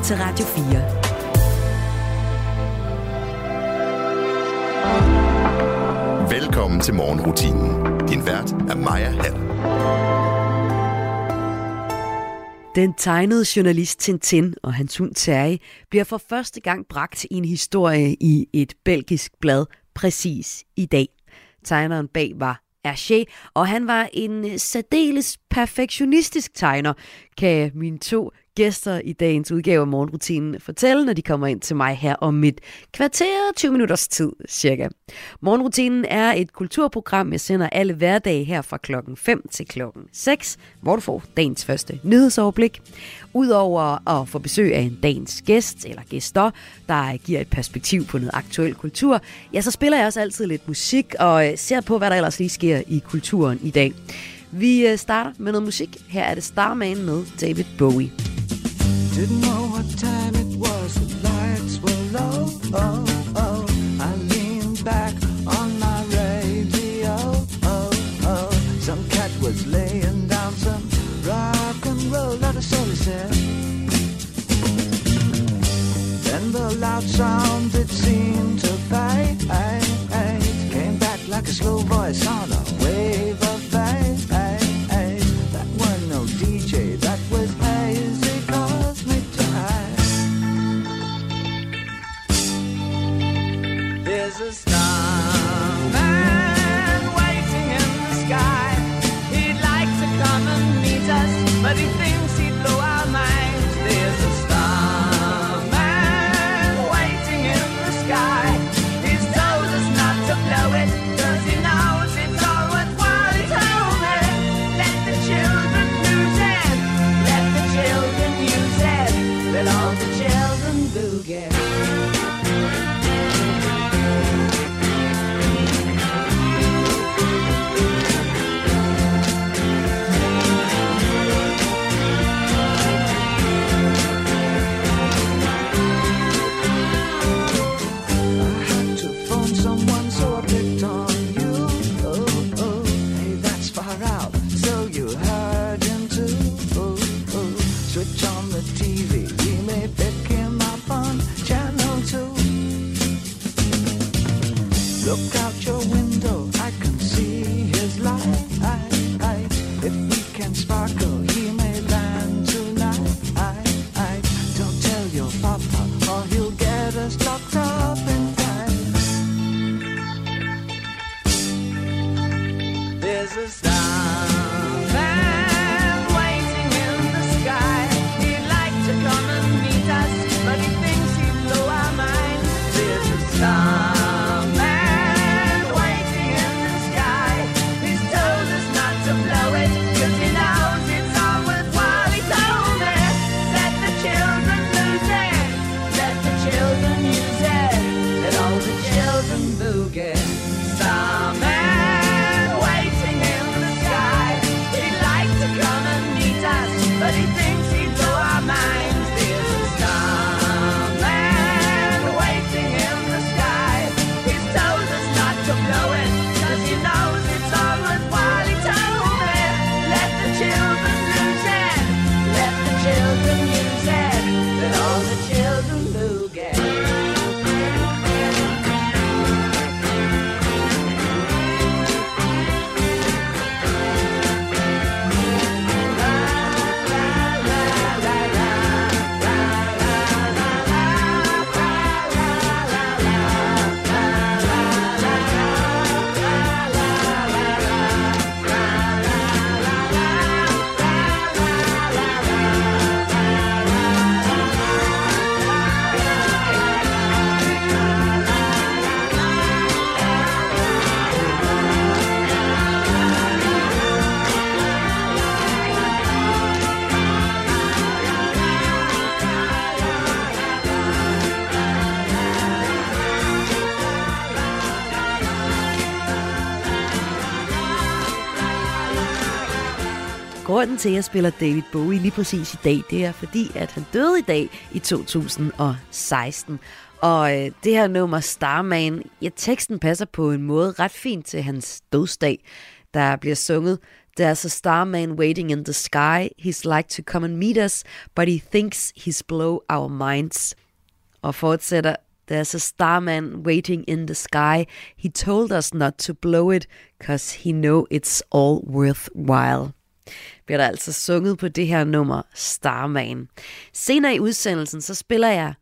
lytter til Radio 4. Velkommen til morgenrutinen. Din vært er Maja Hall. Den tegnede journalist Tintin og hans hund Terje bliver for første gang bragt i en historie i et belgisk blad præcis i dag. Tegneren bag var Hergé, og han var en særdeles perfektionistisk tegner, kan mine to gæster i dagens udgave af morgenrutinen fortælle, når de kommer ind til mig her om et kvarter 20 minutters tid cirka. Morgenrutinen er et kulturprogram, jeg sender alle hverdage her fra klokken 5 til klokken 6, hvor du får dagens første nyhedsoverblik. Udover at få besøg af en dagens gæst eller gæster, der giver et perspektiv på noget aktuel kultur, ja, så spiller jeg også altid lidt musik og øh, ser på, hvad der ellers lige sker i kulturen i dag. Vi øh, starter med noget musik. Her er det Starman med David Bowie. Didn't know what time it was, the lights were low. Oh, oh. I leaned back on my radio. Oh, oh. Some cat was laying down some rock and roll, is all he said. Then the loud sound it seemed to fade. Came back like a slow voice on til, at jeg spiller David Bowie lige præcis i dag, det er fordi, at han døde i dag i 2016. Og øh, det her nummer Starman, ja, teksten passer på en måde ret fint til hans dødsdag. Der bliver sunget There's a starman waiting in the sky. He's like to come and meet us, but he thinks he's blow our minds. Og fortsætter, There's a starman waiting in the sky. He told us not to blow it, cause he know it's all worthwhile. Bliver der altså sunget på det her nummer Starman. Senere i udsendelsen, så spiller jeg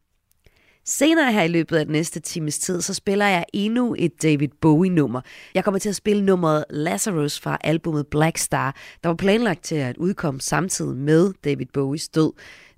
Senere her i løbet af den næste times tid, så spiller jeg endnu et David Bowie-nummer. Jeg kommer til at spille nummeret Lazarus fra albumet Black Star, der var planlagt til at udkomme samtidig med David Bowies død.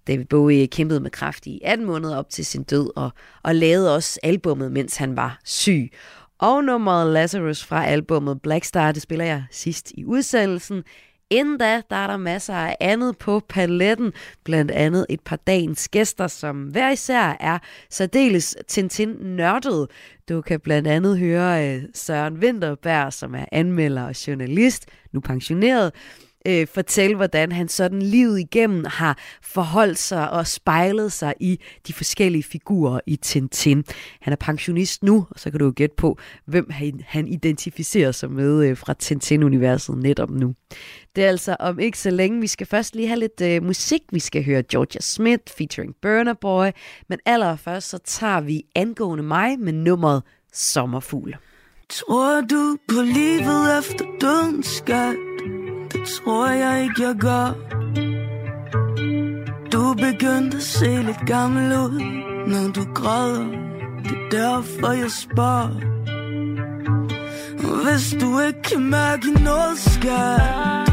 David Bowie kæmpede med kraft i 18 måneder op til sin død, og, og lavede også albummet, mens han var syg. Og nummeret Lazarus fra albumet Black Star, det spiller jeg sidst i udsendelsen. Inden da, der er der masser af andet på paletten, blandt andet et par dagens gæster, som hver især er særdeles Tintin-nørdet. Du kan blandt andet høre øh, Søren Winterberg, som er anmelder og journalist, nu pensioneret, øh, fortælle, hvordan han sådan livet igennem har forholdt sig og spejlet sig i de forskellige figurer i Tintin. Han er pensionist nu, og så kan du jo gætte på, hvem han, han identificerer sig med øh, fra Tintin-universet netop nu. Det er altså om ikke så længe. Vi skal først lige have lidt øh, musik. Vi skal høre Georgia Smith featuring Burner Boy. Men allerførst så tager vi angående mig med nummeret Sommerfugl. Tror du på livet efter døden, skat? Det tror jeg ikke, jeg gør. Du begyndte at se lidt gammel ud Når du græder. Det er derfor jeg spørger. Hvis du ikke kan mærke noget, skat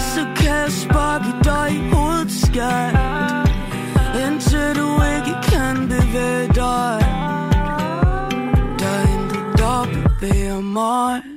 Så kan jeg sparke dig i hovedet, skat. Indtil du ikke kan bevæge dig. Der er intet, der bevæger mig.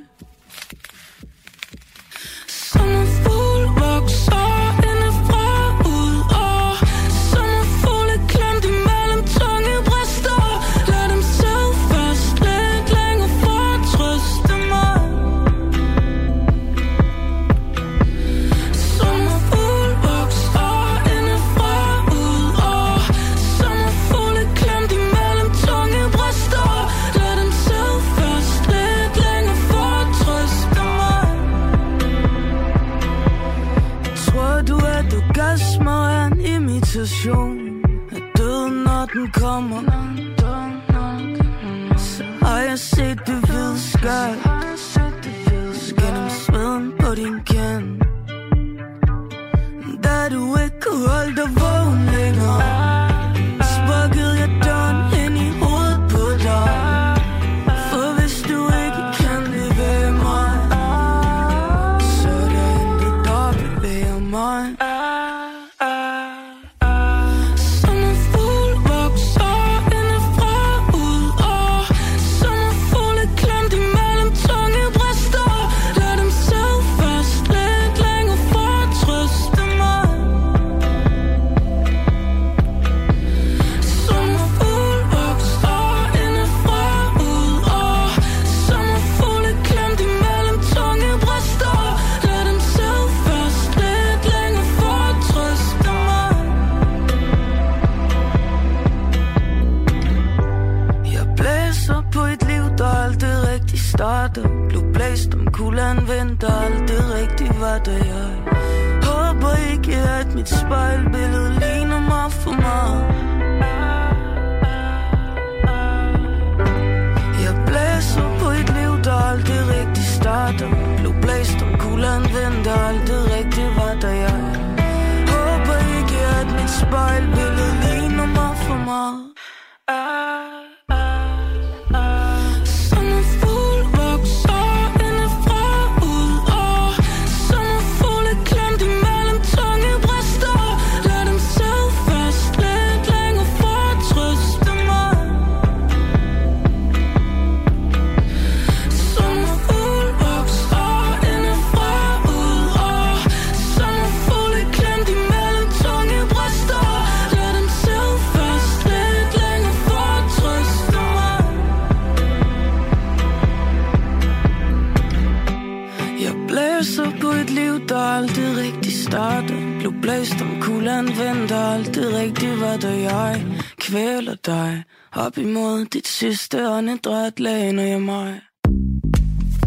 como startede Blev blæst om kulden vendte det rigtig var det jeg Håber ikke at mit spejlbillede ligner mig for meget. Jeg blæser på et liv der det rigtig starter. Blev blæst om kulden vendte det rigtig var det jeg Håber ikke at mit spejlbillede ligner mig for meget.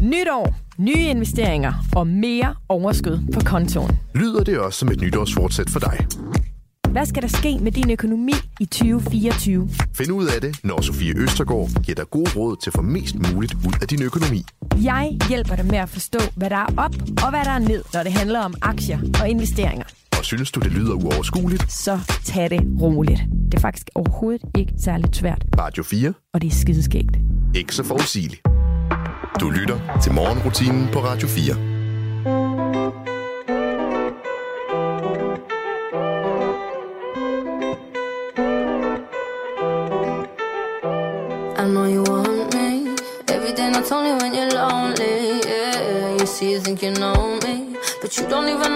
Nytår, nye investeringer og mere overskud på kontoen. Lyder det også som et nytårsfortsæt for dig? Hvad skal der ske med din økonomi i 2024? Find ud af det, når Sofie Østergaard giver dig gode råd til at få mest muligt ud af din økonomi. Jeg hjælper dig med at forstå, hvad der er op og hvad der er ned, når det handler om aktier og investeringer. Og synes du, det lyder uoverskueligt? Så tag det roligt. Det er faktisk overhovedet ikke særligt svært, Radio 4. og det er skideskægt. Ikke så forudsigeligt. Du lytter til morgenrutinen på Radio 4. I know you want me. Every day, not only when you're lonely. Yeah, you see, you think you know me, but you don't even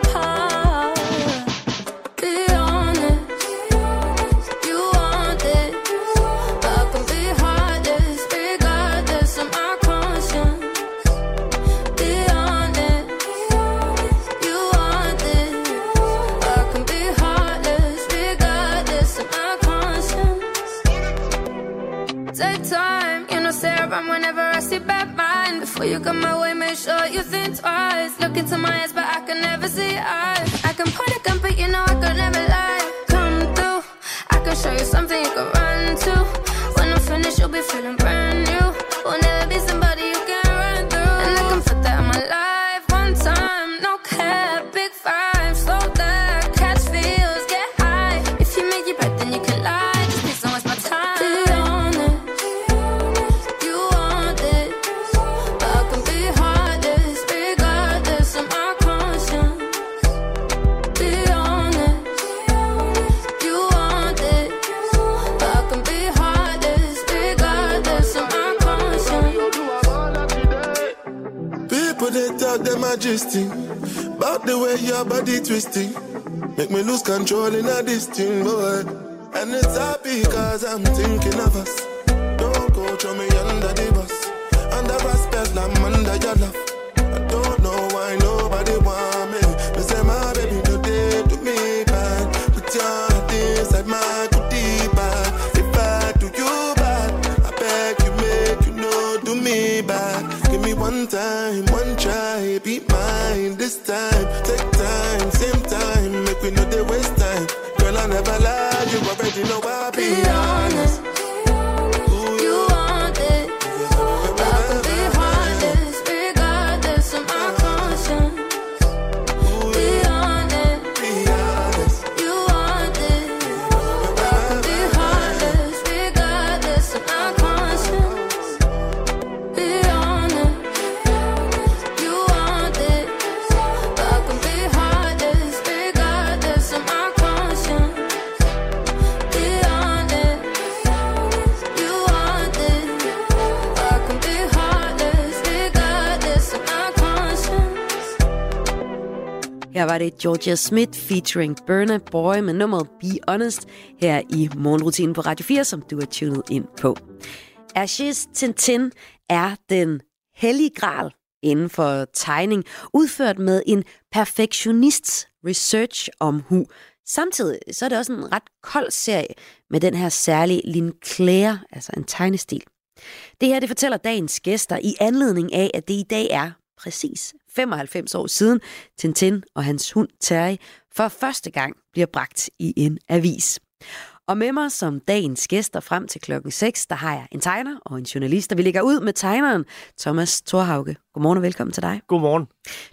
make you think twice. Look into my eyes, your body twisting. Make me lose control in a this boy. And it's happy cause I'm thinking of us. You know Her var det Georgia Smith featuring Burna Boy med nummeret Be Honest her i morgenrutinen på Radio 4, som du er tunet ind på. Ashes Tintin er den hellige gral inden for tegning, udført med en perfektionists research om hu. Samtidig så er det også en ret kold serie med den her særlige Lin Claire, altså en tegnestil. Det her det fortæller dagens gæster i anledning af, at det i dag er præcis 95 år siden, Tintin og hans hund Terry for første gang bliver bragt i en avis. Og med mig som dagens gæster frem til klokken 6, der har jeg en tegner og en journalist, og vi ligger ud med tegneren Thomas Thorhauge. Godmorgen og velkommen til dig. Godmorgen.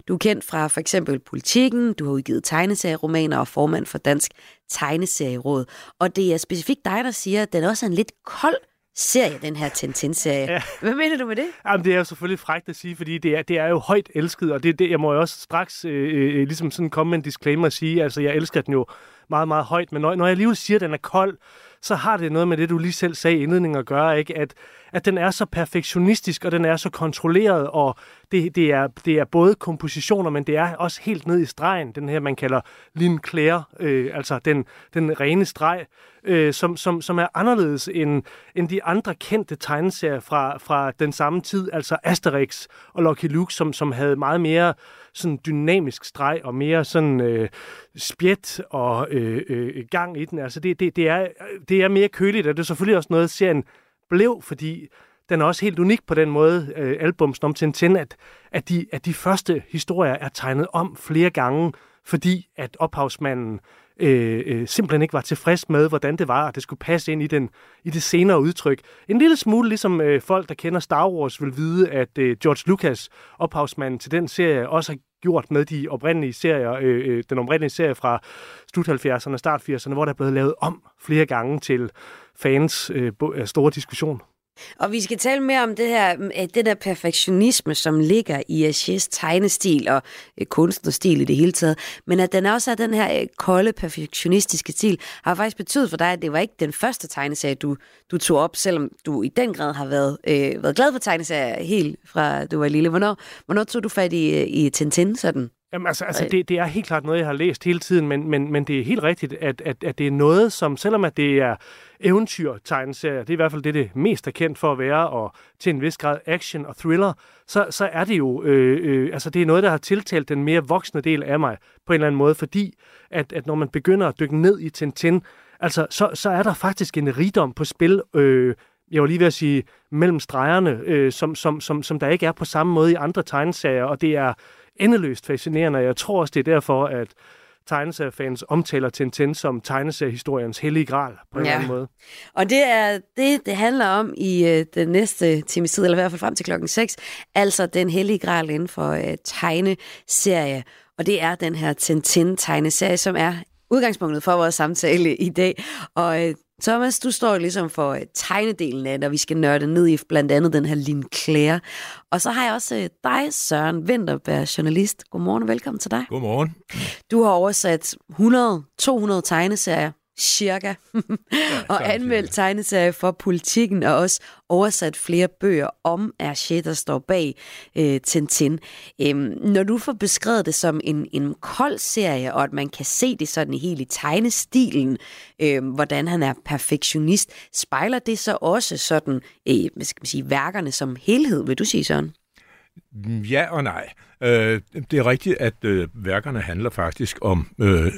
Du er kendt fra for eksempel Politiken, du har udgivet tegneserieromaner og formand for Dansk Tegneserieråd. Og det er specifikt dig, der siger, at den også er en lidt kold serie, den her Tintin-serie. Ja. Hvad mener du med det? Jamen, det er jo selvfølgelig frækt at sige, fordi det er, det er jo højt elsket, og det, det, jeg må jo også straks øh, øh, ligesom sådan komme med en disclaimer og sige, altså jeg elsker den jo meget, meget højt, men når, når jeg lige siger, at den er kold, så har det noget med det, du lige selv sagde i indledningen at gøre, ikke? At, at den er så perfektionistisk, og den er så kontrolleret, og det, det, er, det er både kompositioner, men det er også helt ned i stregen, den her, man kalder Lin Claire, øh, altså den, den rene streg, øh, som, som, som er anderledes end, end de andre kendte tegneserier fra, fra den samme tid, altså Asterix og Lucky Luke, som, som havde meget mere sådan dynamisk streg og mere sådan øh, spjæt og øh, øh, gang i den. Altså det, det, det, er, det er mere køligt, og det er selvfølgelig også noget, serien blev, fordi den er også helt unik på den måde, øh, albumsen om Tintin, at, at, de, at de første historier er tegnet om flere gange, fordi at ophavsmanden øh, øh, simpelthen ikke var tilfreds med, hvordan det var, at det skulle passe ind i, den, i det senere udtryk. En lille smule ligesom øh, folk, der kender Star Wars, vil vide, at øh, George Lucas, ophavsmanden til den serie, også har gjort med de oprindelige serier, øh, øh den oprindelige serie fra slut 70'erne og start 80'erne, hvor der er blevet lavet om flere gange til fans øh, øh store diskussion. Og vi skal tale mere om det her, øh, det der perfektionisme, som ligger i Ashes tegnestil og øh, kunstnerstil i det hele taget. Men at den også er den her øh, kolde, perfektionistiske stil, har faktisk betydet for dig, at det var ikke den første tegneserie, du, du tog op, selvom du i den grad har været, øh, været glad for tegneserier helt fra du var lille. Hvornår, hvornår tog du fat i, i Tintin sådan? Jamen, altså, altså det, det er helt klart noget, jeg har læst hele tiden, men, men, men det er helt rigtigt, at, at, at det er noget, som selvom at det er eventyr-tegneserier, det er i hvert fald det, det mest er kendt for at være, og til en vis grad action og thriller, så, så er det jo, øh, øh, altså det er noget, der har tiltalt den mere voksne del af mig på en eller anden måde, fordi at, at når man begynder at dykke ned i Tintin, altså så, så er der faktisk en rigdom på spil, øh, jeg var lige ved at sige, mellem stregerne, øh, som, som, som, som der ikke er på samme måde i andre tegneserier, og det er endeløst fascinerende, og jeg tror også, det er derfor, at tegneseriefans omtaler Tintin som tegneseriehistoriens hellige gral på en ja. eller anden måde. Og det er det, det handler om i øh, den næste times tid, eller i hvert fald frem til klokken 6, altså den hellige gral inden for øh, tegneserie. Og det er den her Tintin-tegneserie, som er udgangspunktet for vores samtale i dag. Og øh, Thomas, du står ligesom for uh, tegnedelen af det, og vi skal nørde ned i blandt andet den her Lin Claire. Og så har jeg også uh, dig, Søren Vinterberg, journalist. Godmorgen og velkommen til dig. Godmorgen. Du har oversat 100-200 tegneserier cirka, og anmeldt tegneserier for politikken, og også oversat flere bøger om Hergé, der står bag øh, Tintin. Øhm, når du får beskrevet det som en, en kold serie, og at man kan se det sådan helt i tegnestilen, øh, hvordan han er perfektionist, spejler det så også sådan, øh, hvad skal man sige, værkerne som helhed, vil du sige sådan? Ja og nej. Øh, det er rigtigt, at øh, værkerne handler faktisk om øh,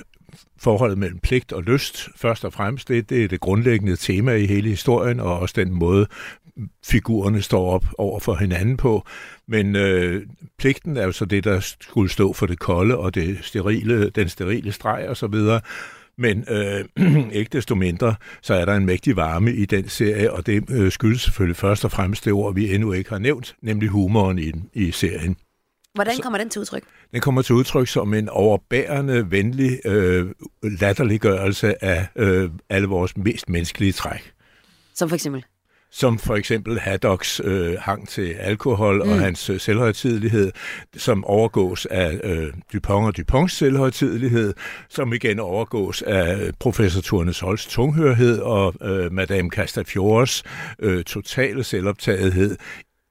forholdet mellem pligt og lyst, først og fremmest, det, det er det grundlæggende tema i hele historien, og også den måde, figurerne står op over for hinanden på. Men øh, pligten er jo så det, der skulle stå for det kolde og det sterile, den sterile streg og så videre. Men øh, ikke desto mindre, så er der en mægtig varme i den serie, og det øh, skyldes selvfølgelig først og fremmest det ord, vi endnu ikke har nævnt, nemlig humoren i, i serien. Hvordan kommer den til udtryk? Den kommer til udtryk som en overbærende, venlig øh, latterliggørelse af øh, alle vores mest menneskelige træk. Som for eksempel? som for eksempel Haddocks øh, hang til alkohol mm. og hans øh, selvhøjtidelighed, som overgås af øh, Dupont og Duponts selvhøjtidelighed, som igen overgås af professor Thornes Holst tunghørhed og øh, Madame Castafiores øh, totale selvoptagethed,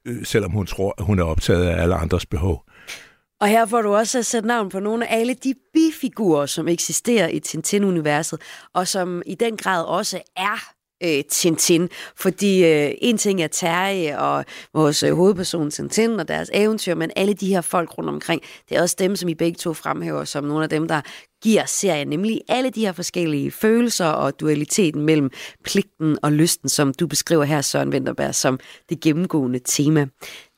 øh, selvom hun tror, at hun er optaget af alle andres behov. Og her får du også sat navn på nogle af alle de bifigurer, som eksisterer i Tintin-universet, og som i den grad også er øh, Tintin. Fordi øh, en ting er Terje og vores øh, hovedperson Tintin og deres eventyr, men alle de her folk rundt omkring, det er også dem, som I begge to fremhæver som nogle af dem, der giver serien, nemlig alle de her forskellige følelser og dualiteten mellem pligten og lysten, som du beskriver her, Søren Winterberg, som det gennemgående tema.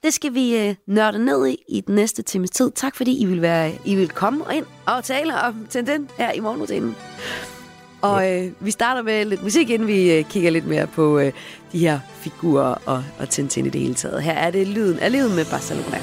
Det skal vi øh, nørde ned i i den næste times tid. Tak fordi I vil, være, I vil komme ind og tale om Tintin her i morgenrutinen. Og øh, vi starter med lidt musik, inden vi øh, kigger lidt mere på øh, de her figurer og, og Tintin i det hele taget. Her er det lyden af livet med Barcelona.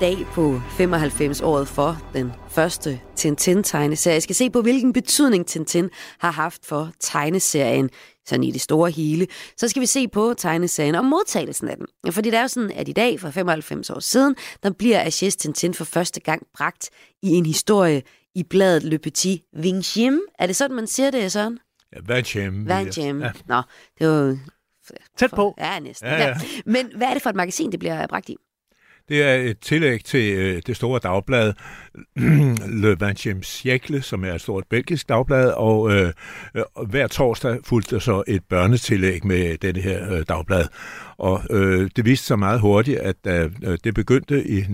Dag på 95-året for den første Tintin-tegneserie skal se på, hvilken betydning Tintin har haft for tegneserien, sådan i det store hele, så skal vi se på tegneserien og modtagelsen af den. Fordi det er jo sådan, at i dag, for 95 år siden, der bliver Aches Tintin for første gang bragt i en historie i bladet Le Petit Vingiem. Er det sådan, man siger det, Søren? Ja, Vangem. Vingiem. Ja. Nå, det var. Tæt på. Ja, næsten. Ja. ja. Men hvad er det for et magasin, det bliver bragt i? Det er et tillæg til øh, det store dagblad Le 20 Siècle, som er et stort belgisk dagblad, og øh, øh hver torsdag fulgte så et børnetillæg med denne her øh, dagblad. Og øh, det viste sig meget hurtigt, at da øh, det begyndte i 1928-29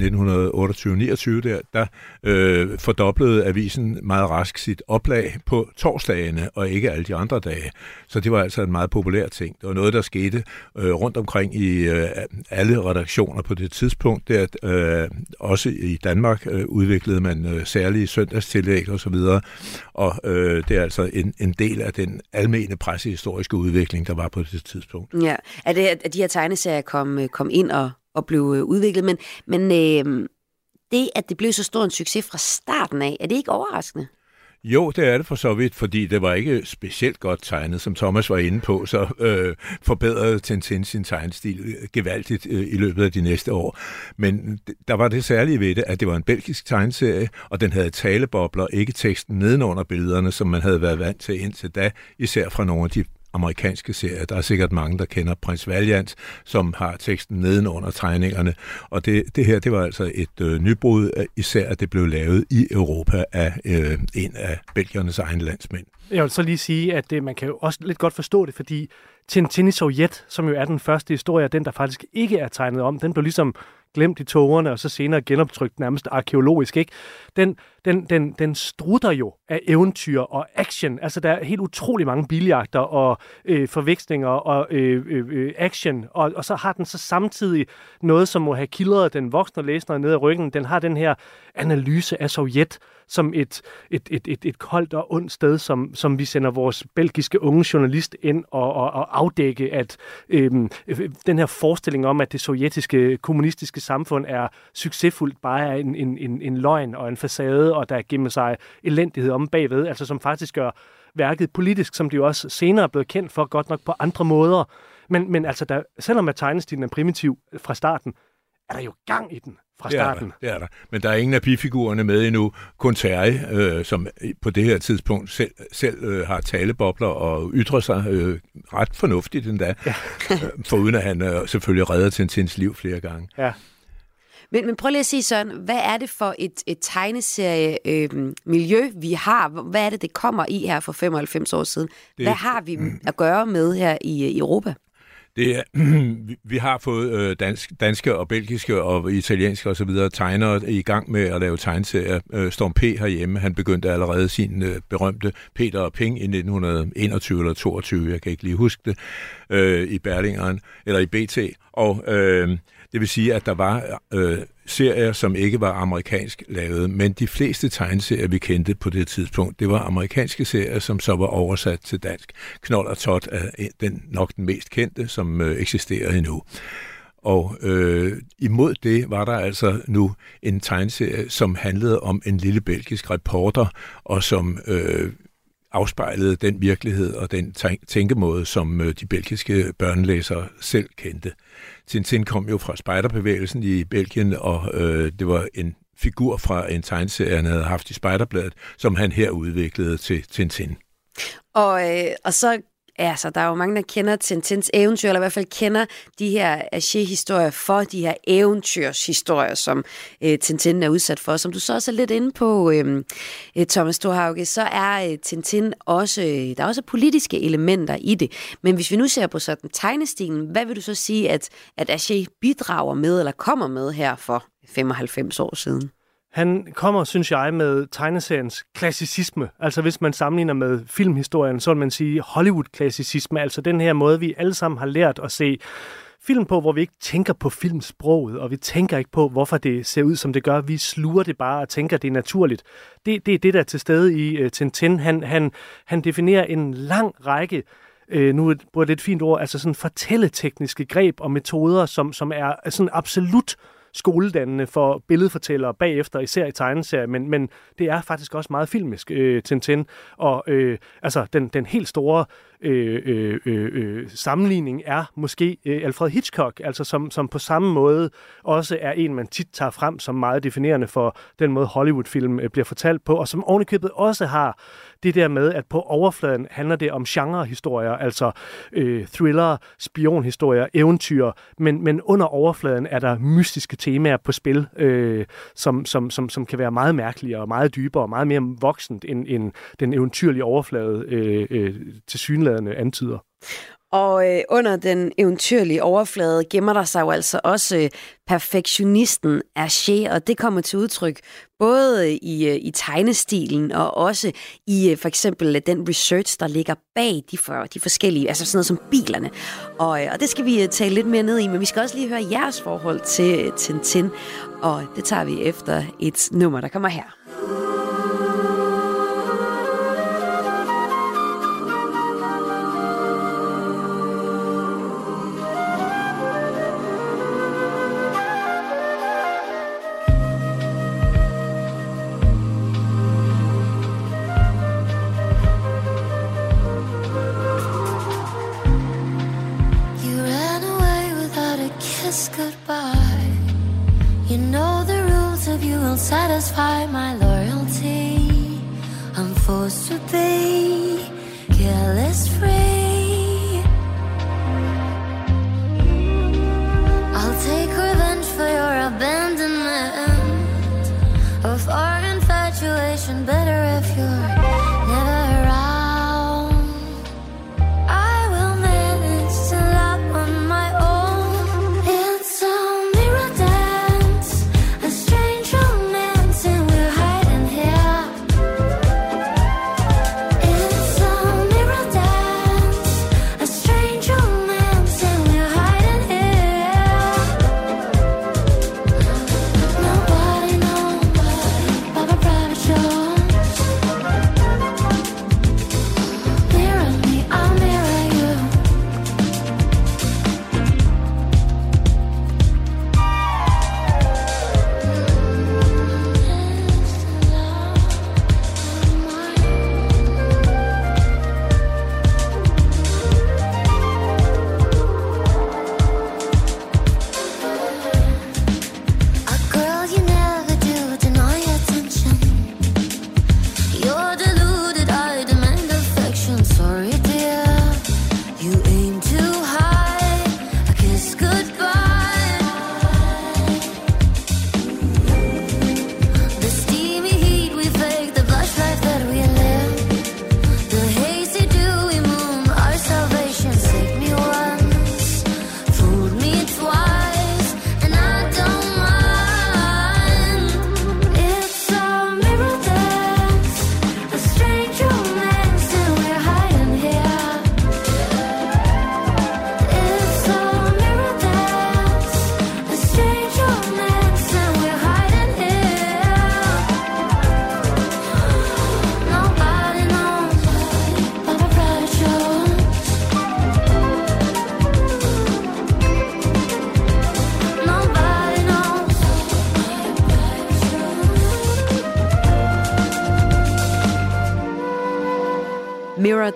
der, der øh, fordoblede avisen meget rask sit oplag på torsdagene, og ikke alle de andre dage. Så det var altså en meget populær ting. Det var noget, der skete øh, rundt omkring i øh, alle redaktioner på det tidspunkt. Der, øh, også i Danmark øh, udviklede man øh, særlige søndagstillæg og så videre, og øh, det er altså en, en del af den almene pressehistoriske udvikling, der var på det tidspunkt. Ja, er det, at de her tegneserier kom, øh, kom ind og, og blev øh, udviklet, men, men øh, det, at det blev så stor en succes fra starten af, er det ikke overraskende? Jo, det er det for så vidt, fordi det var ikke specielt godt tegnet, som Thomas var inde på, så øh, forbedrede Tintin sin tegnstil øh, gevaldigt øh, i løbet af de næste år. Men der var det særlige ved det, at det var en belgisk tegneserie, og den havde talebobler, ikke teksten nedenunder billederne, som man havde været vant til indtil da, især fra nogle af de amerikanske serier. Der er sikkert mange, der kender Prins Valiant, som har teksten nedenunder tegningerne. Og det, det her, det var altså et øh, nybrud, øh, især at det blev lavet i Europa af øh, en af belgiernes egne landsmænd. Jeg vil så lige sige, at det, man kan jo også lidt godt forstå det, fordi Tintin i Sovjet, som jo er den første historie, den der faktisk ikke er tegnet om, den blev ligesom glemt i togerne, og så senere genoptrykt nærmest arkeologisk, ikke? Den, den, den, den strutter jo af eventyr og action. Altså, der er helt utrolig mange biljagter og øh, forvekslinger og øh, øh, øh, action, og, og så har den så samtidig noget, som må have kildret den voksne læsner ned ad ryggen. Den har den her analyse af Sovjet som et, et, et, et, et koldt og ondt sted, som, som vi sender vores belgiske unge journalist ind og, og, og afdække, at øhm, øh, den her forestilling om, at det sovjetiske kommunistiske samfund er succesfuldt, bare er en, en, en, en løgn og en facade, og der gemmer sig elendighed om bagved, altså som faktisk gør værket politisk, som det jo også senere er blevet kendt for, godt nok på andre måder. Men, men altså, der, selvom at tegnestilen er primitiv fra starten, er der jo gang i den fra Det er, starten. der, det er der. Men der er ingen af bifigurerne med endnu. Kun Terje, øh, som på det her tidspunkt selv, selv øh, har talebobler og ytrer sig øh, ret fornuftigt endda. Ja. Foruden at han øh, selvfølgelig redder Tintins liv flere gange. Ja. Men, men prøv lige at sige sådan, hvad er det for et, et tegneserie-miljø, øh, miljø, vi har? Hvad er det, det kommer i her for 95 år siden? Det- Hvad har vi at gøre med her i, i Europa? Det er, vi- har fået øh, dansk, danske og belgiske og italienske osv. tegnere i gang med at lave tegneserier. Øh, Storm P. herhjemme, han begyndte allerede sin øh, berømte Peter og Ping i 1921 eller 22, jeg kan ikke lige huske det, øh, i Berlingeren, eller i BT. Og øh, det vil sige, at der var øh, serier, som ikke var amerikansk lavet, men de fleste tegneserier, vi kendte på det tidspunkt, det var amerikanske serier, som så var oversat til dansk. Knold og Tot er den, nok den mest kendte, som øh, eksisterer endnu. Og øh, imod det var der altså nu en tegneserie, som handlede om en lille belgisk reporter, og som øh, afspejlede den virkelighed og den tænkemåde, som øh, de belgiske børnelæsere selv kendte. Tintin kom jo fra spejderbevægelsen i Belgien, og øh, det var en figur fra en tegneserie, han havde haft i Spejderbladet, som han her udviklede til Tintin. Og, øh, og så Altså, der er jo mange, der kender Tintins eventyr, eller i hvert fald kender de her Aché-historier for de her eventyrshistorier, som øh, Tintin er udsat for. Som du så også er lidt inde på, øh, øh Thomas Storhauge, så er øh, Tintin også, øh, der er også politiske elementer i det. Men hvis vi nu ser på sådan tegnestilen, hvad vil du så sige, at, at Aché bidrager med, eller kommer med her for 95 år siden? Han kommer, synes jeg, med tegneseriens klassicisme. Altså hvis man sammenligner med filmhistorien, så vil man sige Hollywood-klassicisme. Altså den her måde, vi alle sammen har lært at se film på, hvor vi ikke tænker på filmsproget, og vi tænker ikke på, hvorfor det ser ud, som det gør. Vi sluger det bare og tænker, det er naturligt. Det, det er det, der er til stede i uh, Tintin. Han, han, han definerer en lang række øh, nu bruger jeg et fint ord, altså sådan fortælletekniske greb og metoder, som, som er sådan absolut skoledannende for billedfortællere bagefter, især i tegneserier, men, men det er faktisk også meget filmisk, øh, Tintin. Og øh, altså, den, den helt store Øh, øh, øh, øh, sammenligning er måske øh, Alfred Hitchcock, altså som, som på samme måde også er en, man tit tager frem som meget definerende for den måde Hollywood-film øh, bliver fortalt på, og som ovenikøbet også har det der med, at på overfladen handler det om genrehistorier, altså øh, thriller, spionhistorier, eventyr, men, men under overfladen er der mystiske temaer på spil, øh, som, som, som, som kan være meget mærkelige og meget dybere og meget mere voksent end, end den eventyrlige overflade øh, øh, til synlædende antyder. Og øh, under den eventyrlige overflade gemmer der sig jo altså også øh, perfektionisten Hergé, og det kommer til udtryk både øh, i, øh, i tegnestilen og også i øh, for eksempel den research, der ligger bag de, for, de forskellige, altså sådan noget som bilerne. Og, øh, og det skal vi øh, tale lidt mere ned i, men vi skal også lige høre jeres forhold til øh, Tintin, og det tager vi efter et nummer, der kommer her.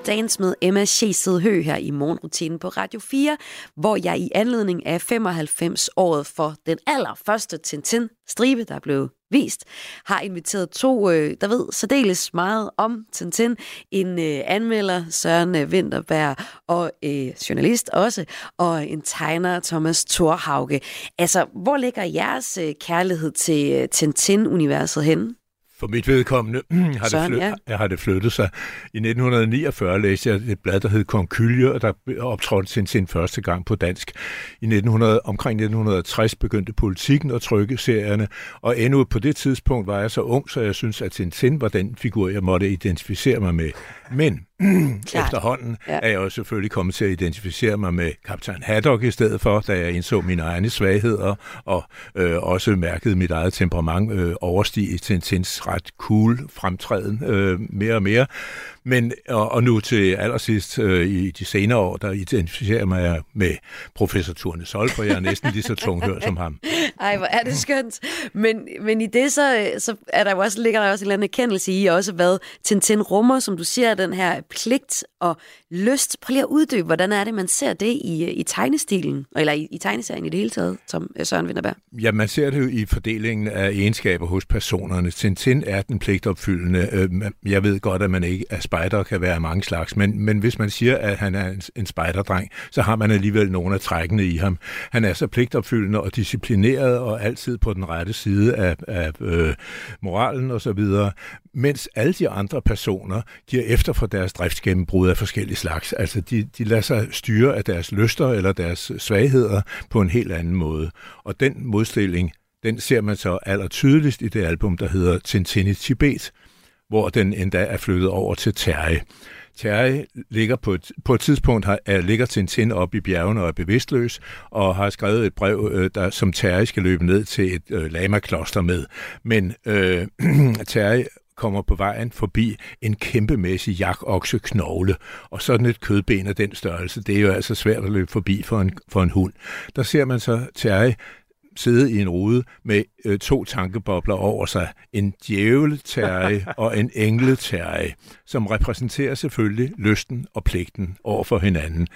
Dance med Emma Sjesed Hø her i morgenrutinen på Radio 4, hvor jeg i anledning af 95-året for den allerførste Tintin-stribe, der blev vist, har inviteret to, øh, der ved særdeles meget om Tintin. En øh, anmelder, Søren øh, Winterberg, og øh, journalist også, og en tegner, Thomas Thorhauge. Altså, hvor ligger jeres øh, kærlighed til øh, Tintin-universet henne? For mit vedkommende har, Søren, det flyt, ja. har det flyttet sig. I 1949 læste jeg et blad, der hed Konkylje, og der optrådte sin, sin første gang på dansk. I 1900, omkring 1960 begyndte politikken at trykke serierne, og endnu på det tidspunkt var jeg så ung, så jeg synes, at Tintin var den figur, jeg måtte identificere mig med. Men efterhånden ja. er jeg jo selvfølgelig kommet til at identificere mig med kaptajn Haddock i stedet for, da jeg indså mine egne svagheder, og øh, også mærkede mit eget temperament øh, overstige Tintins ret cool fremtræden øh, mere og mere. Men, og, og nu til allersidst øh, i de senere år, der identificerer jeg mig med professor Turne Sol, for jeg er næsten lige så tunghør som ham. Ej, hvor er det skønt. Men, men i det, så, så er der jo også, ligger der også en eller anden erkendelse i, også hvad Tintin rummer, som du siger, den her pligt og lyst. Prøv lige at uddybe, hvordan er det, man ser det i, i tegnestilen, eller i, i tegneserien i det hele taget, som øh, Søren Vinterberg? Ja, man ser det jo i fordelingen af egenskaber hos personerne. Tintin er den pligtopfyldende. Øh, jeg ved godt, at man ikke er spejder, kan være mange slags, men, men hvis man siger, at han er en, en spejderdreng, så har man alligevel nogle af trækkene i ham. Han er så pligtopfyldende og disciplineret og altid på den rette side af, af øh, moralen osv., mens alle de andre personer giver efter for deres driftsgennembrud af forskellige slags. Altså, de, de lader sig styre af deres lyster eller deres svagheder på en helt anden måde. Og den modstilling, den ser man så aller tydeligst i det album, der hedder Tintin i Tibet, hvor den endda er flyttet over til Terje. Terje ligger på et, på et tidspunkt har, er, ligger Tintin op i bjergene og er bevidstløs, og har skrevet et brev, øh, der, som Terje skal løbe ned til et øh, lama-kloster med. Men øh, Terje kommer på vejen forbi en kæmpemæssig jakokseknogle, og sådan et kødben af den størrelse, det er jo altså svært at løbe forbi for en, for en hund. Der ser man så Terje sidde i en rude med øh, to tankebobler over sig. En djævleterje og en engleterje, som repræsenterer selvfølgelig lysten og pligten over for hinanden.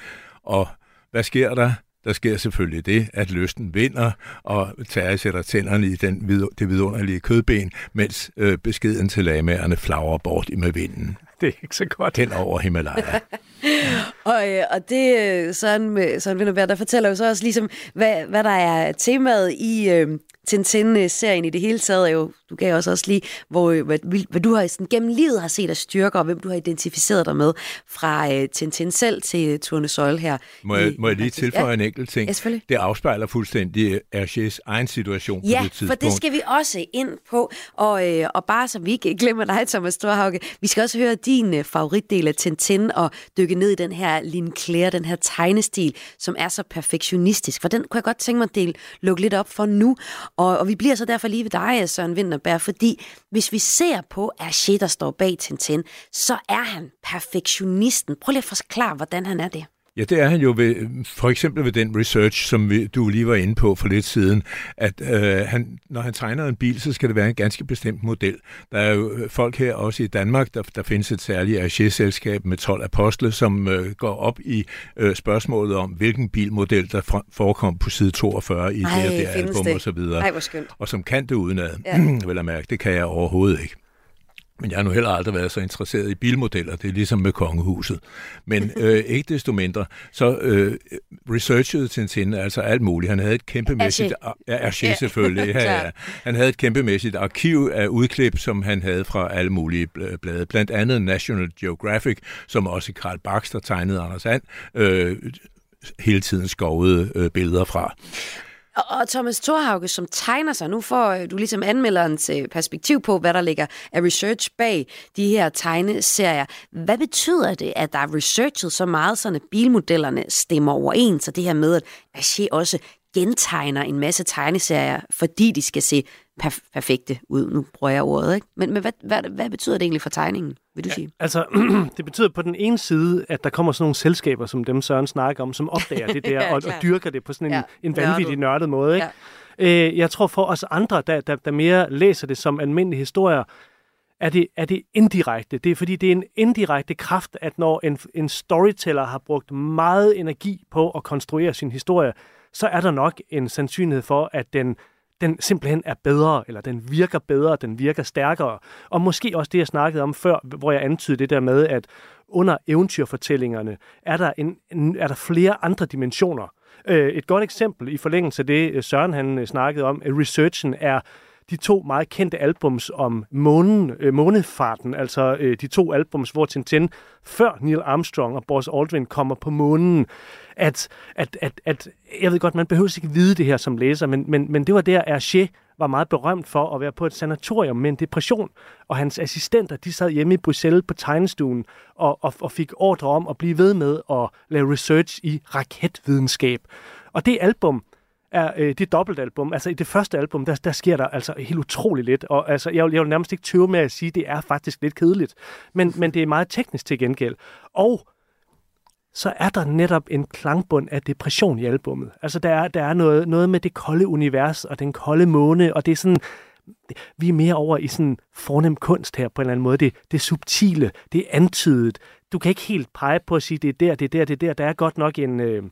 Og hvad sker der? Der sker selvfølgelig det, at lysten vinder, og Terje sætter tænderne i den, det vidunderlige kødben, mens øh, beskeden til lagmærerne flagrer bort i med vinden. Det er ikke så godt. Hen over Himalaya. og, øh, og det, øh, Søren, Søren Vinderberg, der fortæller jo så også ligesom, hvad, hvad der er temaet i, øh, Tintin-serien i det hele taget er jo, du gav også også lige, hvor, hvad, hvad du har sådan, gennem livet har set af styrker, og hvem du har identificeret dig med, fra uh, Tintin selv til uh, Turne Søjle her. Må jeg, i, må jeg lige tilføje ja. en enkelt ting? Ja, det afspejler fuldstændig Hergés egen situation ja, på det tidspunkt. for det skal vi også ind på, og, uh, og bare så vi ikke glemmer dig, Thomas Storhauke, vi skal også høre din uh, favoritdel af Tintin, og dykke ned i den her Lin Claire, den her tegnestil, som er så perfektionistisk, for den kunne jeg godt tænke mig at dele, lukke lidt op for nu, og, og vi bliver så derfor lige ved dig, Søren Winterberg, fordi hvis vi ser på Hergé, der står bag Tintin, så er han perfektionisten. Prøv lige at forklare, hvordan han er det. Ja, det er han jo ved, for eksempel ved den research, som vi, du lige var inde på for lidt siden, at øh, han, når han tegner en bil, så skal det være en ganske bestemt model. Der er jo øh, folk her også i Danmark, der, der findes et særligt AG-selskab med 12 apostle, som øh, går op i øh, spørgsmålet om, hvilken bilmodel der forekom på side 42 i Ej, det her album det? og så videre. Ej. Og som kan det udenad, ja. vil jeg mærke. Det kan jeg overhovedet ikke. Men jeg har nu heller aldrig været så interesseret i bilmodeller. Det er ligesom med kongehuset. Men øh, ikke desto mindre, så øh, researchede Tintin altså alt muligt. Han havde et kæmpemæssigt... Ja, Archie selvfølgelig. Ja, ja. Han havde et kæmpemæssigt arkiv af udklip, som han havde fra alle mulige blade. Blandt andet National Geographic, som også Karl Baxter tegnede Anders And, øh, hele tiden skovede øh, billeder fra. Og Thomas Thorhauge, som tegner sig, nu får øh, du ligesom anmelderens øh, perspektiv på, hvad der ligger af research bag de her tegneserier. Hvad betyder det, at der er researchet så meget, så bilmodellerne stemmer overens, og det her med, at Aché også gentegner en masse tegneserier, fordi de skal se perf- perfekte ud. Nu bruger jeg ordet, ikke? Men, men hvad, hvad, hvad betyder det egentlig for tegningen, vil du ja, sige? Altså, det betyder på den ene side, at der kommer sådan nogle selskaber, som dem Søren snakker om, som opdager det der, ja, og, og dyrker det på sådan en, ja, en vanvittig nørdet måde, ikke? Ja. Øh, jeg tror for os andre, der, der, der mere læser det som almindelige historier, er det, er det indirekte. Det er fordi, det er en indirekte kraft, at når en, en storyteller har brugt meget energi på at konstruere sin historie, så er der nok en sandsynlighed for, at den, den simpelthen er bedre, eller den virker bedre, den virker stærkere. Og måske også det, jeg snakkede om før, hvor jeg antydede det der med, at under eventyrfortællingerne er der, en, er der flere andre dimensioner. Øh, et godt eksempel i forlængelse af det, Søren han øh, snakkede om, researchen er de to meget kendte albums om månen, øh, månefarten, altså øh, de to albums, hvor Tintin før Neil Armstrong og Buzz Aldrin kommer på månen, at, at, at, at jeg ved godt, man behøver ikke vide det her som læser, men, men, men det var der, Hergé var meget berømt for at være på et sanatorium med en depression, og hans assistenter, de sad hjemme i Bruxelles på tegnestuen og, og, og fik ordre om at blive ved med at lave research i raketvidenskab. Og det album, er øh, det dobbeltalbum. Altså i det første album, der, der sker der altså helt utroligt lidt. Og altså, jeg, jeg vil nærmest ikke tøve med at sige, at det er faktisk lidt kedeligt. Men, men det er meget teknisk til gengæld. Og så er der netop en klangbund af depression i albummet. Altså der er, der er noget, noget med det kolde univers og den kolde måne, og det er sådan, vi er mere over i sådan fornem kunst her på en eller anden måde. Det, det subtile, det er antydet. Du kan ikke helt pege på at sige, det er der, det er der, det er der. Der er godt nok en, øh,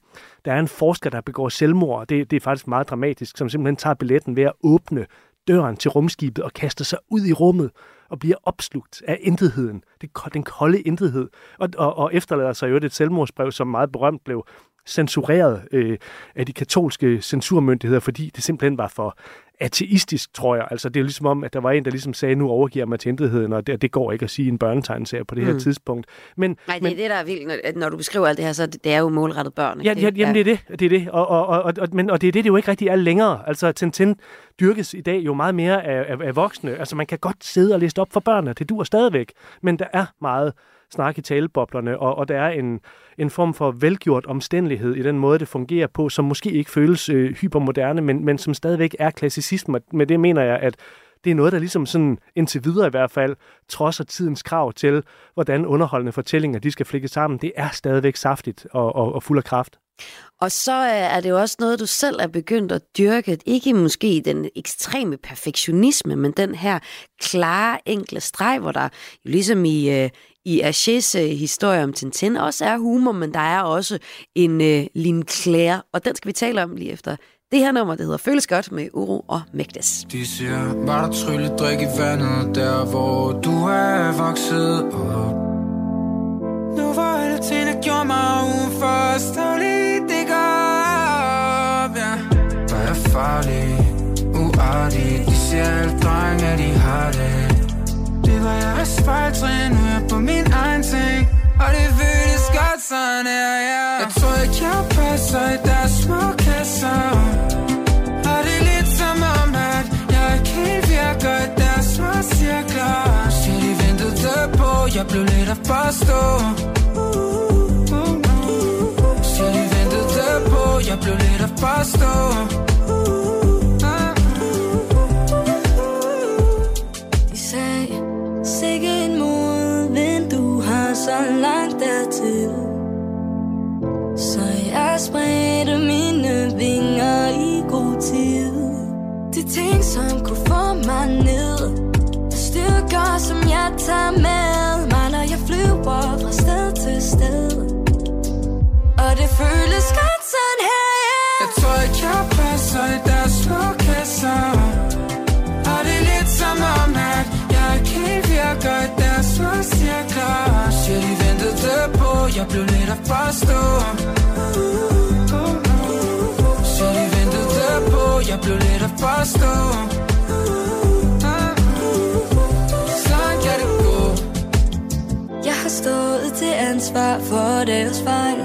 der er en forsker, der begår selvmord, det, det er faktisk meget dramatisk, som simpelthen tager billetten ved at åbne døren til rumskibet og kaster sig ud i rummet og bliver opslugt af intetheden, det, den kolde intethed, og, og, og efterlader sig jo et selvmordsbrev, som meget berømt blev censureret øh, af de katolske censurmyndigheder, fordi det simpelthen var for ateistisk, tror jeg. Altså, det er ligesom om, at der var en, der ligesom sagde, nu overgiver mig til intetheden, og det, det går ikke at sige en børnetegneserie på det her mm. tidspunkt. Men, Nej, det men, er det, der er vildt, når, når du beskriver alt det her, så det, det er jo målrettet børn. Ja, ja, jamen, det er det. det, er det. Og, og, og, og, men, og det er det, det jo ikke rigtig er længere. Altså, Tintin dyrkes i dag jo meget mere af, af, af voksne. Altså, man kan godt sidde og læse op for børnene, det dur stadigvæk, men der er meget snak i taleboblerne, og, og der er en, en form for velgjort omstændighed i den måde, det fungerer på, som måske ikke føles øh, hypermoderne, men, men som stadigvæk er klassicisme. Med det mener jeg, at det er noget, der ligesom sådan, indtil videre i hvert fald, trodser tidens krav til, hvordan underholdende fortællinger de skal flikke sammen. Det er stadigvæk saftigt og, og, og fuld af kraft. Og så øh, er det jo også noget, du selv er begyndt at dyrke. Ikke måske den ekstreme perfektionisme, men den her klare, enkle streg, hvor der ligesom i, øh, i Achés øh, historie om Tintin også er humor, men der er også en øh, Lin Claire, og den skal vi tale om lige efter det her nummer, det hedder Føles Godt med Uro og Mægtes. De siger, var der trylle drik i vandet, der hvor du er vokset op. Nu var alle ting, der gjorde mig uforståelig, var jeg er asfalttræn, nu er jeg på min egen ting. Og det føles godt sådan her, ja Jeg tror ikke jeg passer i deres små kasser. Og det er lidt som om, at jeg ikke helt virker i deres små cirkler. Så de ventede på, jeg blev lidt at forstå? Så de ventede på, jeg blev lidt at forstå? Så langt dertil. Så jeg spredte mine vinger i god tid. De ting, som kunne få mig ned. Styrker, som jeg tager med mig Når jeg flyver fra sted til sted. Og det føles godt. Jeg blev lidt at forstå Siger de ventede på Jeg blev lidt at forstå Sådan kan det gå. Jeg har stået til ansvar for deres fejl.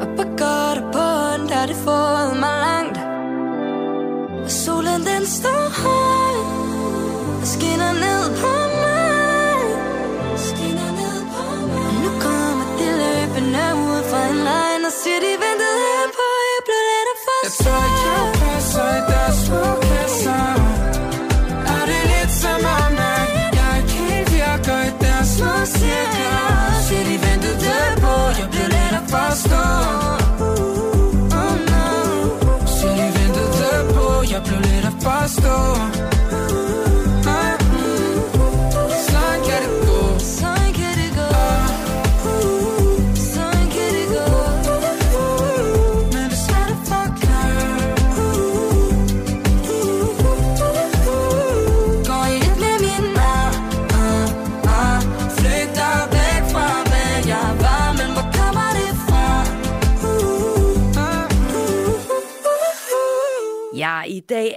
Og på godt og på ondt har det fået mig langt. Og solen den står højt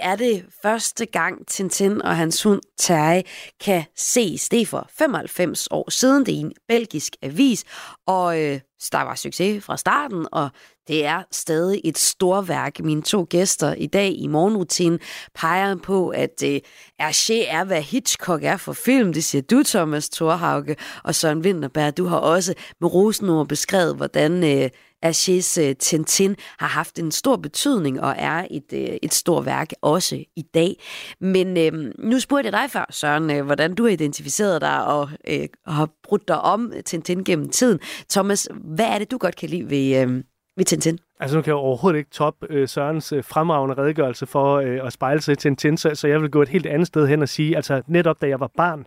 er det første gang Tintin og hans hund Terje kan ses. Det er for 95 år siden. Det er en belgisk avis, og øh, der var succes fra starten, og det er stadig et storværk. Mine to gæster i dag i morgenrutinen peger på, at øh, Hergé er, hvad Hitchcock er for film. Det siger du, Thomas Thorhauge, og Søren Winterberg. Du har også med rosenord beskrevet, hvordan øh, Hergés øh, Tintin har haft en stor betydning og er et, øh, et stort værk også i dag. Men øh, nu spurgte jeg dig før, Søren, øh, hvordan du har identificeret dig og øh, har brudt dig om Tintin gennem tiden. Thomas, hvad er det, du godt kan lide ved, øh, ved Tintin? Altså nu kan jeg overhovedet ikke top øh, Sørens øh, fremragende redegørelse for øh, at spejle sig til Tintin, så, så jeg vil gå et helt andet sted hen og sige, altså netop da jeg var barn,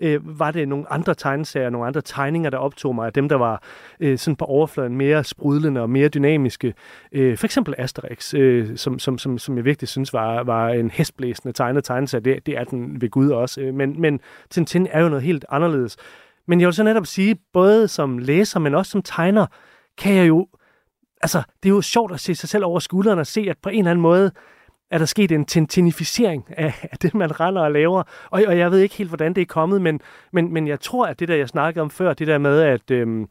øh, var det nogle andre tegneserier, nogle andre tegninger, der optog mig, dem, der var øh, sådan på overfladen mere sprudlende og mere dynamiske. Øh, for eksempel Asterix, øh, som, som, som, som jeg virkelig synes var, var en hestblæsende tegnet tegneserie. Det, det er den ved Gud også. Øh, men, men Tintin er jo noget helt anderledes. Men jeg vil så netop sige, både som læser, men også som tegner, kan jeg jo altså, det er jo sjovt at se sig selv over skulderen og se, at på en eller anden måde er der sket en tintinificering af, af det, man render og laver. Og, og jeg ved ikke helt, hvordan det er kommet, men, men, men jeg tror, at det der, jeg snakkede om før, det der med, at, øhm,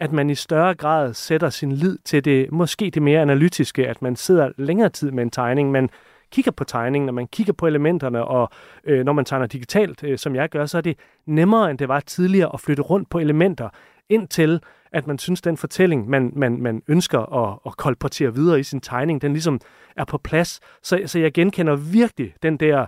at man i større grad sætter sin lid til det, måske det mere analytiske, at man sidder længere tid med en tegning, man kigger på tegningen, når man kigger på elementerne, og øh, når man tegner digitalt, øh, som jeg gør, så er det nemmere, end det var tidligere at flytte rundt på elementer, indtil at man synes, den fortælling, man, man, man ønsker at, at kolportere videre i sin tegning, den ligesom er på plads. Så, så jeg genkender virkelig den der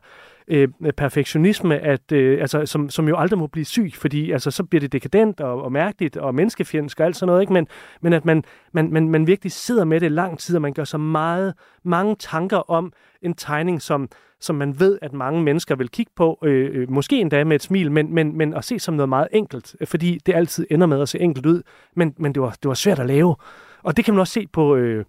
øh, perfektionisme, at, øh, altså, som, som jo aldrig må blive syg, fordi altså, så bliver det dekadent og, og mærkeligt og menneskefjendsk og alt sådan noget, ikke? Men, men at man, man, man, man virkelig sidder med det lang tid, og man gør så meget, mange tanker om en tegning, som, som man ved, at mange mennesker vil kigge på, øh, øh måske endda med et smil, men, men, men at se som noget meget enkelt, fordi det altid ender med at se enkelt ud, men, men det, var, det var svært at lave. Og det kan man også se på... Øh,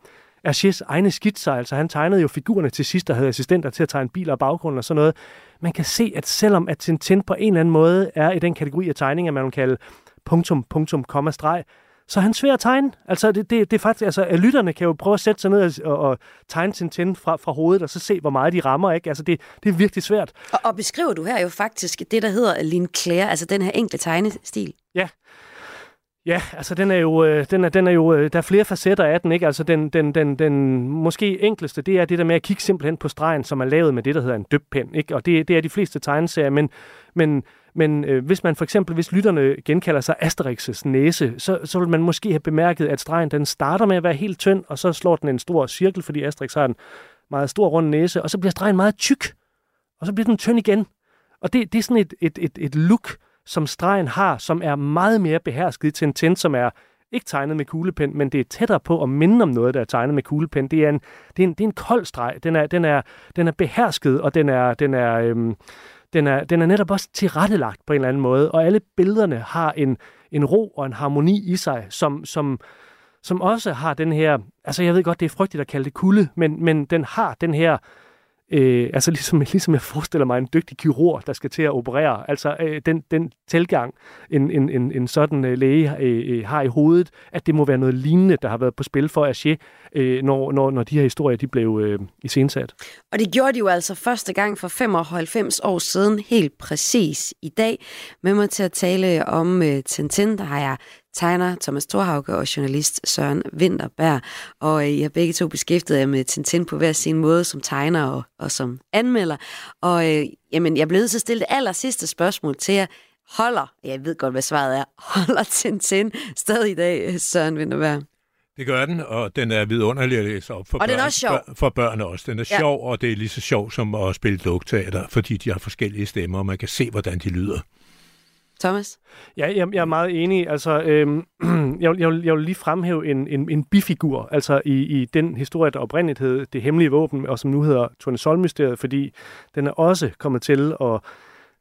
Hergés egne skitser, altså han tegnede jo figurerne til sidst, der havde assistenter til at tegne biler og baggrund og sådan noget. Man kan se, at selvom at Tintin på en eller anden måde er i den kategori af tegninger, man vil kalde punktum, punktum, komma, streg, så er han svær at tegne. Altså, det, det, det er faktisk, altså, lytterne kan jo prøve at sætte sig ned og, og tegne Tintin fra, fra hovedet, og så se, hvor meget de rammer, ikke? Altså, det, det er virkelig svært. Og, og beskriver du her jo faktisk det, der hedder Lin Claire, altså den her enkle tegnestil. Ja, Ja, altså den er jo, øh, den er, den er jo, øh, der er flere facetter af den, ikke? Altså den, den, den, den måske enkleste, det er det der med at kigge simpelthen på stregen, som er lavet med det, der hedder en døbpen, ikke? Og det, det er de fleste tegneserier, men, men, men øh, hvis man for eksempel, hvis lytterne genkalder sig Asterix' næse, så, så vil man måske have bemærket, at stregen den starter med at være helt tynd, og så slår den en stor cirkel, fordi Asterix har en meget stor rund næse, og så bliver stregen meget tyk, og så bliver den tynd igen. Og det, det er sådan et, et, et, et look, som stregen har, som er meget mere behersket i Tintin, som er ikke tegnet med kuglepen, men det er tættere på at minde om noget, der er tegnet med kuglepen. Det er en, det er en, det er en kold streg. Den er, den, er, den er behersket, og den er, den er, øhm, den er, den er netop også tilrettelagt på en eller anden måde. Og alle billederne har en, en ro og en harmoni i sig, som, som, som også har den her... Altså, jeg ved godt, det er frygteligt at kalde det kulde, men, men den har den her Øh, Øh, altså ligesom, ligesom jeg forestiller mig en dygtig kirurg, der skal til at operere. Altså øh, den, den tilgang, en, en, en, en sådan øh, læge øh, øh har i hovedet, at det må være noget lignende, der har været på spil for Aché, øh, når, når, når de her historier de blev øh, iscensat. Og det gjorde de jo altså første gang for 95 år siden, helt præcis i dag. Med mig til at tale om øh, Tintin, der har jeg tegner Thomas Thorhauge og journalist Søren Winterberg. Og øh, I har begge to beskæftiget jer med Tintin på hver sin måde som tegner og, og som anmelder. Og øh, jamen, jeg blev nødt til at stille det aller sidste spørgsmål til jer. Holder, jeg ved godt, hvad svaret er, holder Tintin stadig i dag, Søren Winterberg? Det gør den, og den er vidunderlig at læse op for, og børn, den er også sjov. for børn også. Den er ja. sjov, og det er lige så sjov som at spille lugteater, fordi de har forskellige stemmer, og man kan se, hvordan de lyder. Thomas? Ja, jeg, jeg er meget enig. Altså, øhm, jeg, vil, jeg, vil, jeg vil lige fremhæve en, en, en bifigur, altså i, i den historie, der oprindeligt hed Det Hemmelige Våben, og som nu hedder Tournesol-mysteriet, fordi den er også kommet til at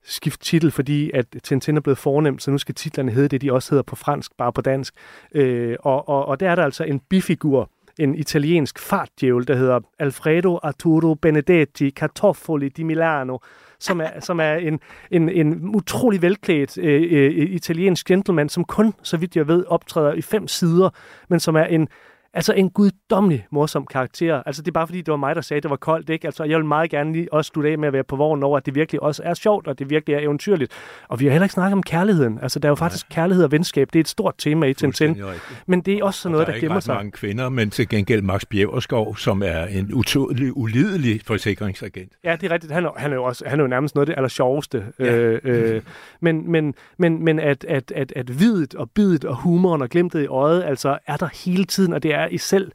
skifte titel, fordi at Tintin er blevet fornemt, så nu skal titlerne hedde det, de også hedder på fransk, bare på dansk. Øh, og, og, og der er der altså en bifigur, en italiensk fartdjævel, der hedder Alfredo Arturo Benedetti Cartofoli di Milano, som er, som er en, en, en utrolig velklædt øh, øh, italiensk gentleman, som kun, så vidt jeg ved, optræder i fem sider, men som er en Altså en guddommelig morsom karakter. Altså det er bare fordi, det var mig, der sagde, at det var koldt. Ikke? Altså jeg vil meget gerne lige også slutte af med at være på vognen over, at det virkelig også er sjovt, og det virkelig er eventyrligt. Og vi har heller ikke snakket om kærligheden. Altså der er jo faktisk Nej. kærlighed og venskab. Det er et stort tema i Tintin. Men det er også sådan noget, der, der gemmer sig. Der er mange kvinder, men til gengæld Max Bjergskov, som er en utrolig ulidelig forsikringsagent. Ja, det er rigtigt. Han er, han er, jo, også, han er jo nærmest noget af det aller sjoveste. Ja. Øh, øh, men men, men, men at, at, at, at videt og bidet og humoren og glemtet i øjet, altså er der hele tiden, og det er i selv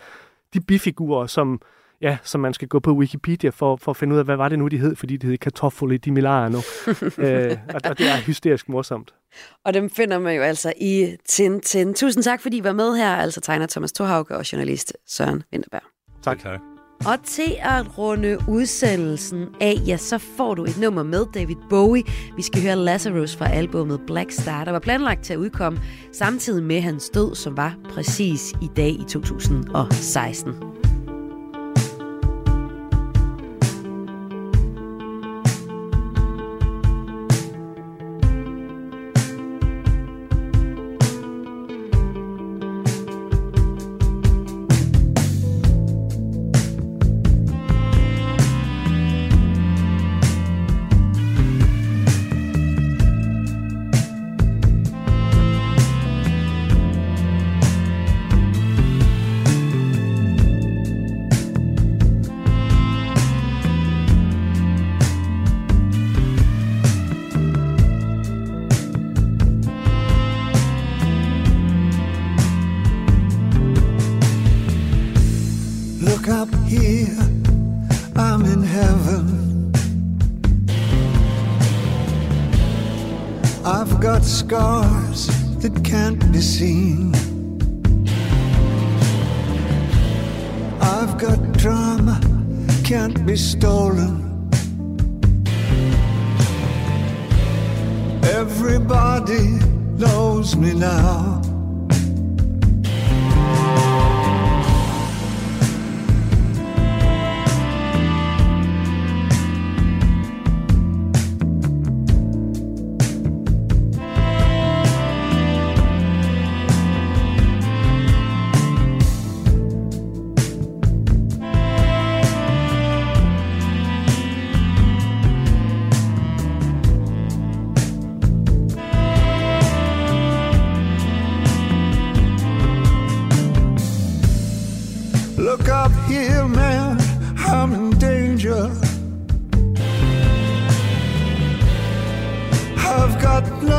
de bifigurer, som, ja, som man skal gå på Wikipedia for, for at finde ud af, hvad var det nu, de hed, fordi det hed Kartoffel di Milano. øh, og, og det er hysterisk morsomt. Og dem finder man jo altså i Tintin. Tusind tak, fordi I var med her, altså tegner Thomas Thorhauke og journalist Søren Winterberg. Tak. tak. Og til at runde udsendelsen af, ja, så får du et nummer med David Bowie. Vi skal høre Lazarus fra albumet Black Star, der var planlagt til at udkomme samtidig med hans død, som var præcis i dag i 2016.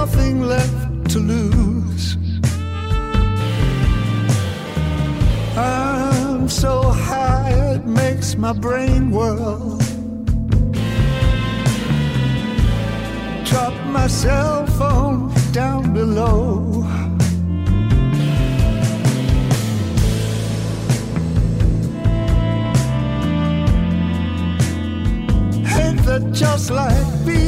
nothing left to lose. I'm so high it makes my brain whirl. Drop my cell phone down below. Hate that just like me.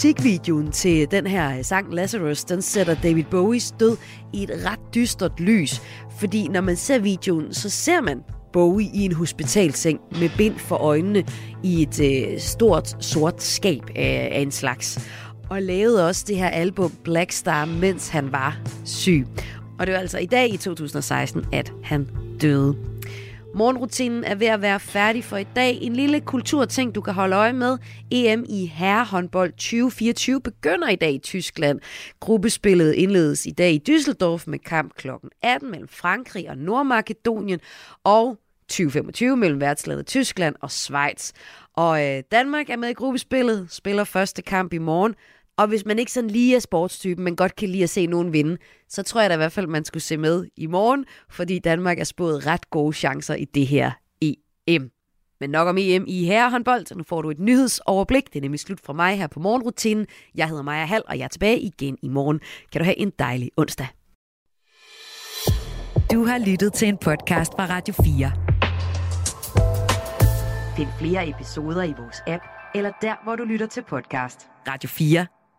Musikvideoen til den her øh, sang Lazarus, den sætter David Bowies død i et ret dystert lys. Fordi når man ser videoen, så ser man Bowie i en hospitalseng med bind for øjnene i et øh, stort sort skab af, af en slags. Og lavede også det her album Black Star, mens han var syg. Og det var altså i dag i 2016, at han døde. Morgenrutinen er ved at være færdig for i dag. En lille kulturting, du kan holde øje med. EM i herrehåndbold 2024 begynder i dag i Tyskland. Gruppespillet indledes i dag i Düsseldorf med kamp kl. 18 mellem Frankrig og Nordmakedonien. Og 2025 mellem værtslandet Tyskland og Schweiz. Og øh, Danmark er med i gruppespillet, spiller første kamp i morgen. Og hvis man ikke sådan lige er sportstypen, men godt kan lide at se nogen vinde, så tror jeg da i hvert fald, man skulle se med i morgen, fordi Danmark er spået ret gode chancer i det her EM. Men nok om EM i herrehåndbold. Nu får du et nyhedsoverblik. Det er nemlig slut fra mig her på morgenrutinen. Jeg hedder Maja Hall, og jeg er tilbage igen i morgen. Kan du have en dejlig onsdag. Du har lyttet til en podcast fra Radio 4. Find flere episoder i vores app, eller der, hvor du lytter til podcast. Radio 4.